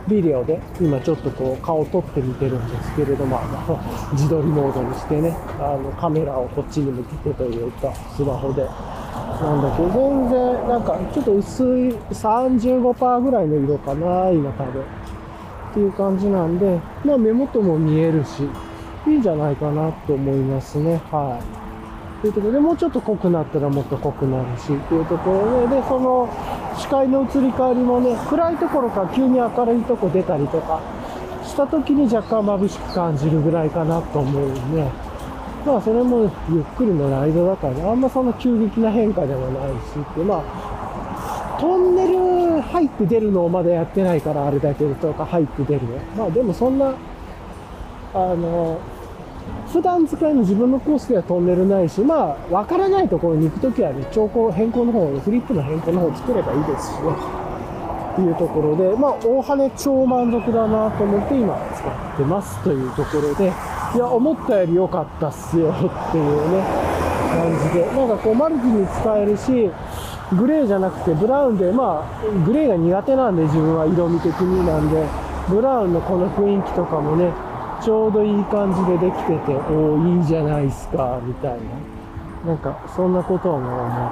ビデオで今ちょっとこう顔撮ってみてるんですけれども、あの自撮りモードにしてね、あのカメラをこっちに向けてというか、スマホで。なんだけど、全然なんかちょっと薄い35%ぐらいの色かな、今多分。っていう感じなんで、まあ目元も見えるし、いいんじゃないかなと思いますね。はい。というところで、もうちょっと濃くなったらもっと濃くなるし、っていうところで、で、その視界の移り変わりもね、暗いところから急に明るいとこ出たりとかした時に若干眩しく感じるぐらいかなと思うんで、まあそれもゆっくりのライドだから、ね、あんまそんな急激な変化でもないしって、まあ、トンネル入って出るのをまだやってないからあれだけどとか入って出るの。まあでもそんな、あの、普段使いの自分のコースではトンネルないし、まあ、わからないところに行くときはね、兆候変更の方、フリップの変更の方を作ればいいですしね。っていうところで、まあ、大羽超満足だなと思って今使ってますというところで、いや、思ったより良かったっすよっていうね、感じで、なんかこう、マルチに使えるし、グレーじゃなくてブラウンで、まあ、グレーが苦手なんで自分は色味的になんで、ブラウンのこの雰囲気とかもね、ちょうどいい感じでできてて、おお、いいじゃないですか、みたいな。なんか、そんなことをも思っ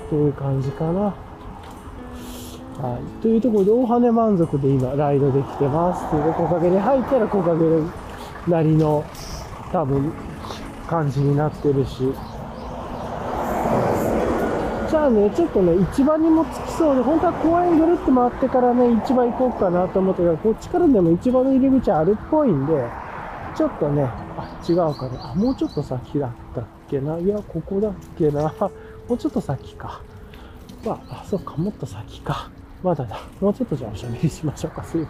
て、という感じかな。はい。というところで、大羽満足で今、ライドできてます。という木陰に入ったら木陰なりの、多分、感じになってるし。じゃあね、ちょっとね、市場にも着きそうで、本当は公園ぐるっと回ってからね、市場行こうかなと思ったけど、こっちからでも市場の入り口あるっぽいんで、ちょっとね、あ、違うかね。あ、もうちょっと先だったっけな。いや、ここだっけな。もうちょっと先か。まあ、あ、そうか、もっと先か。まだだ。もうちょっとじゃあおしゃべりしましょうか。すいま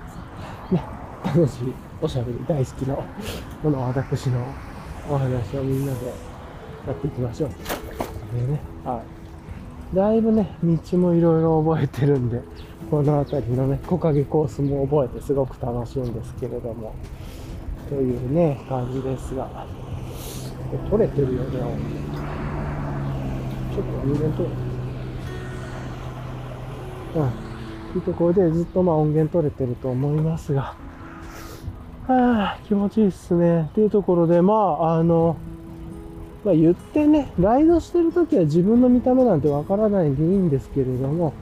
せん。ね、楽しいおしゃべり大好きな、この私のお話をみんなでやっていきましょう。でね、はい。だいぶね、道もいろいろ覚えてるんで、この辺りのね、木陰コースも覚えてすごく楽しいんですけれども、というね、感じですが、取れてるよね、ちょっと人間取れうん。といところでずっとまあ音源取れてると思いますが、はあ、気持ちいいっすね。っていうところで、まあ、あの、まあ、言ってね、ライドしてるときは自分の見た目なんてわからないんでいいんですけれども、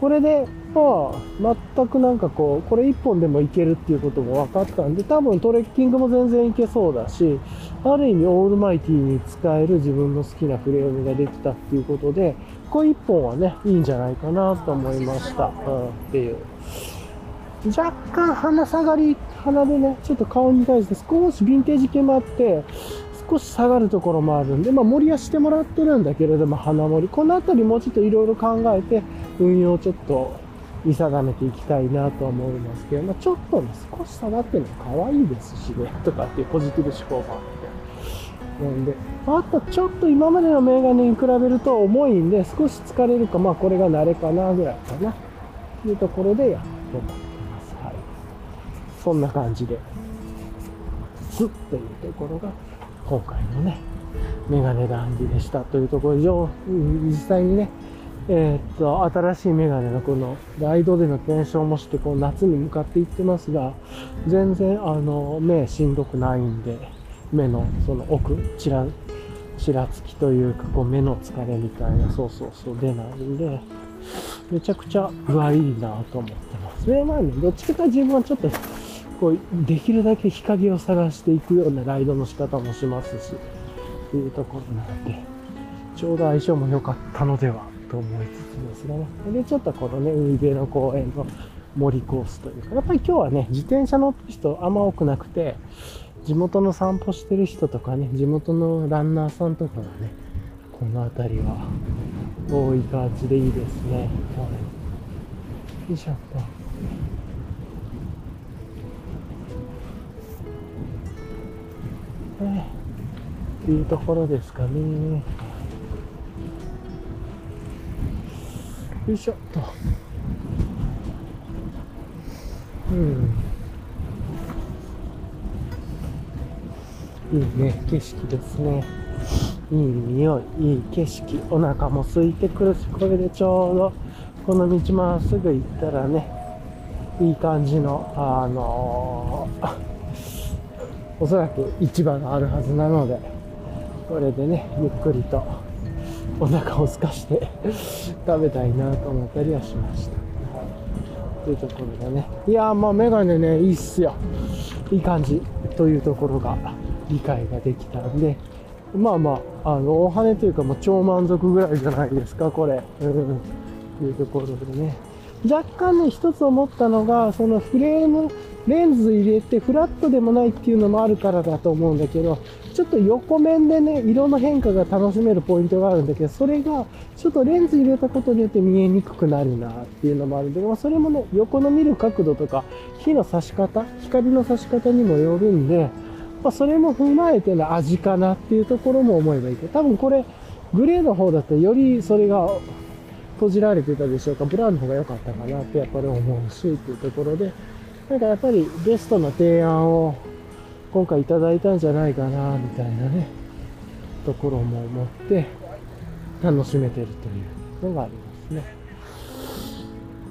これで、まあ、全くなんかこう、これ一本でもいけるっていうことも分かったんで、多分トレッキングも全然いけそうだし、ある意味オールマイティに使える自分の好きなフレームができたっていうことで、これ一本はね、いいんじゃないかなと思いました。うん、っていう。若干鼻下がり、鼻でね、ちょっと顔に対して少しヴィンテージ系もあって、少し下がるところもあるんで、まあ、盛りはしてもらってるんだけれども、鼻盛り。このあたりもうちょっといろいろ考えて、運用をちょっと見定めていきたいなと思いますけど、まあ、ちょっとね、少し下がってるの可愛いですしね、とかっていうポジティブ思考もあって。なんで、あとちょっと今までのメガネに比べると重いんで、少し疲れるか、まあこれが慣れかなぐらいかな。というところでやって思ってます。はい。そんな感じで、スッというところが、今回のね、メガネ談義でしたというところ上、実際にね、えーっと、新しいメガネのこのライドでの検証もして、こう夏に向かっていってますが、全然あの、目しんどくないんで、目のその奥、ちら、ちらつきというか、こう目の疲れみたいな、そうそうそう出ないんで、めちゃくちゃ具合いいなと思ってます。で、まあね、どっちかと自分はちょっと、こう、できるだけ日陰を探していくようなライドの仕方もしますし、っていうところなんで、ちょうど相性も良かったのではと思いつつですがね。で、ちょっとこのね、海辺の公園の森コースというか、やっぱり今日はね、自転車乗ってる人あんま多くなくて、地元の散歩してる人とかね、地元のランナーさんとかがね、この辺りは多い感じでいいですね。はいよいしょっと。はいっていうところですかね。よいしょっと。うん。いいね、景色ですね。いい匂い、いい景色。お腹も空いてくるし、これでちょうど、この道まっすぐ行ったらね、いい感じの、あのーおそらく市場があるはずなので、これでね、ゆっくりとお腹を空かして食べたいなと思ったりはしました。というところでね。いやー、まあメガネね、いいっすよ。いい感じというところが理解ができたんで、まあまあ、あの、お羽というかもう超満足ぐらいじゃないですか、これ。うん。というところでね。若干ね、一つ思ったのが、そのフレーム、レンズ入れてフラットでもないっていうのもあるからだと思うんだけど、ちょっと横面でね、色の変化が楽しめるポイントがあるんだけど、それがちょっとレンズ入れたことによって見えにくくなるなっていうのもあるんだけど、まあそれもね、横の見る角度とか、火の差し方、光の差し方にもよるんで、まあそれも踏まえての味かなっていうところも思えばいいけど、多分これ、グレーの方だとよりそれが閉じられてたでしょうか、ブラウンの方が良かったかなってやっぱり思うしっていうところで、なんかやっぱりベストな提案を今回いただいたんじゃないかなみたいなね、ところも思って楽しめてるというのがありますね。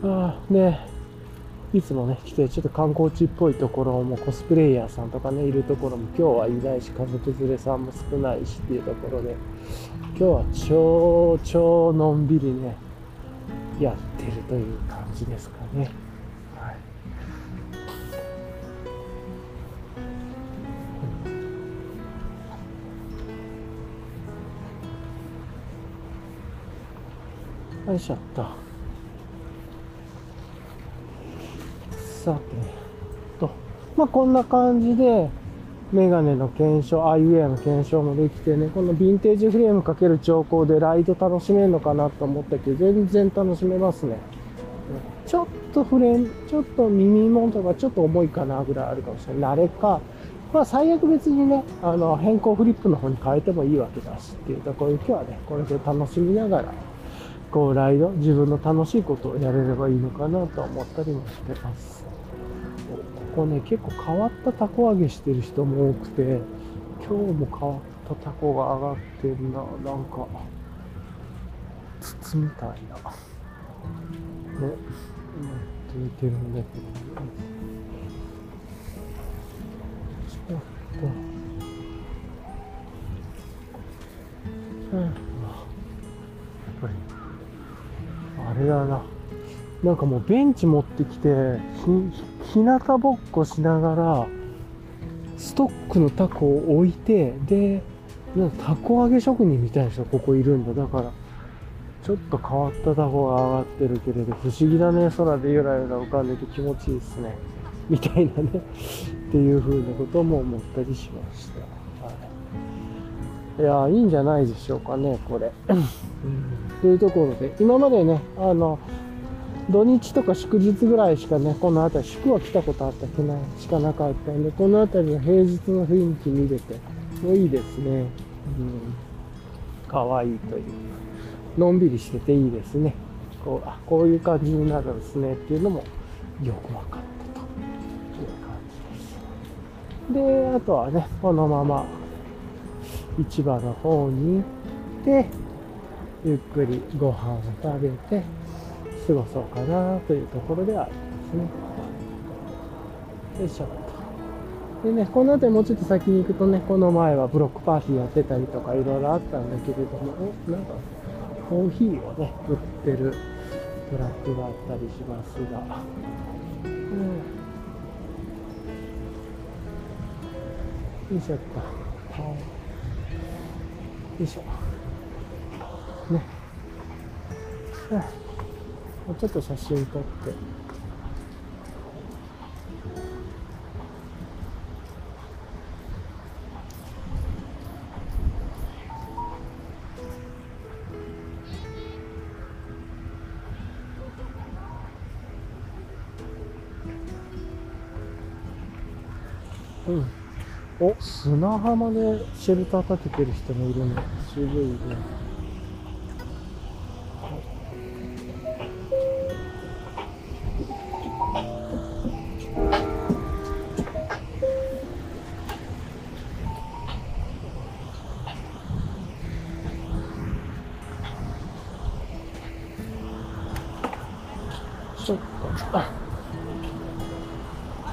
ああ、で、いつもね、来てちょっと観光地っぽいところもコスプレイヤーさんとかね、いるところも今日はいないし、家族連れさんも少ないしっていうところで、今日は超超のんびりね、やってるという感じですかね。よいしょっと。さて、と、まあこんな感じで、メガネの検証、アイウェアの検証もできてね、このヴィンテージフレームかける調光でライト楽しめるのかなと思ったけど、全然楽しめますね。ちょっとフレーム、ちょっと耳元がちょっと重いかなぐらいあるかもしれない。慣れか。まあ最悪別にね、あの、変更フリップの方に変えてもいいわけだしっていうところ今日はね、これで楽しみながら、こうライド、自分の楽しいことをやれればいいのかなと思ったりもしてます。ここね、結構変わったタコ揚げしてる人も多くて、今日も変わったタコが上がってるな、なんか、筒みたいな。ね、うん、ついてるんだけど、ちょっと、うん、やっぱり、あれだな。なんかもうベンチ持ってきて、ひ、日向ぼっこしながら、ストックのタコを置いて、で、なんかタコ揚げ職人みたいな人ここいるんだ。だから、ちょっと変わったタコが上がってるけれど、不思議だね。空でゆらゆら浮かんでて気持ちいいですね。みたいなね。っていう風なことも思ったりしました。はい。いや、いいんじゃないでしょうかね、これ。うんというところで、今までね、あの、土日とか祝日ぐらいしかね、この辺り、祝は来たことあったっけな、しかなかったんで、この辺りの平日の雰囲気見れて、もういいですね。うん。可愛いという。のんびりしてていいですね。こう、あ、こういう感じになるんですねっていうのもよく分かったという感じです。で、あとはね、このまま市場の方に行って、ゆっくりご飯を食べて過ごそうかなというところではありますね。よいしょっと。でね、この辺りもうちょっと先に行くとね、この前はブロックパーティーやってたりとかいろいろあったんだけれども、おなんかコーヒーをね、売ってるトラックがあったりしますが、うん。よいしょっと。よいしょ。ね。もうちょっと写真撮って。うん。お砂浜でシェルター建ててる人もいるのね。ごいね。ちょっと、あ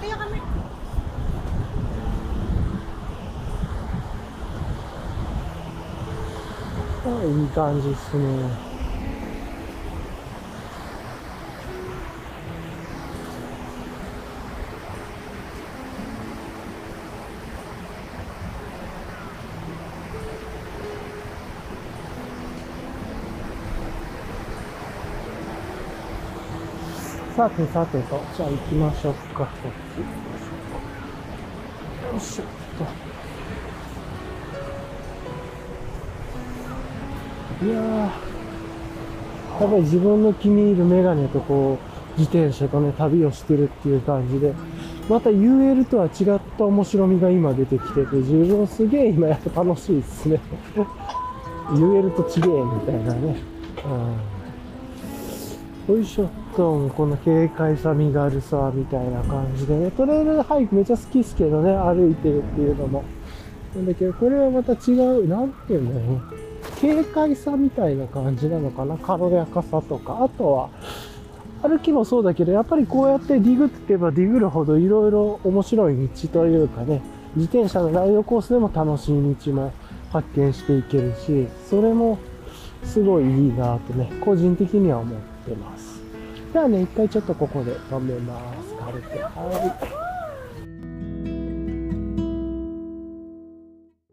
Kaya kami. あいい感じですね。さてさてと、じゃあ行きましょうか。こっち。よいしょっと。いやー、やっぱり自分の気に入るメガネとこう、自転車とね、旅をしてるっていう感じで、また UL とは違った面白みが今出てきてて、自分すげえ今やっぱ楽しいですね。UL と違えみたいなね。うん。よいしょっと、この軽快さ、身軽さ、みたいな感じでね、トレイルハイクめっちゃ好きですけどね、歩いてるっていうのも。なんだけど、これはまた違う、なんていうんだろう。軽快さみたいな感じなのかな軽やかさとか。あとは、歩きもそうだけど、やっぱりこうやってディグってばディグるほどいろいろ面白い道というかね、自転車のライドコースでも楽しい道も発見していけるし、それもすごいいいなとね、個人的には思ってます。ではね、一回ちょっとここで止めます。軽く。はい。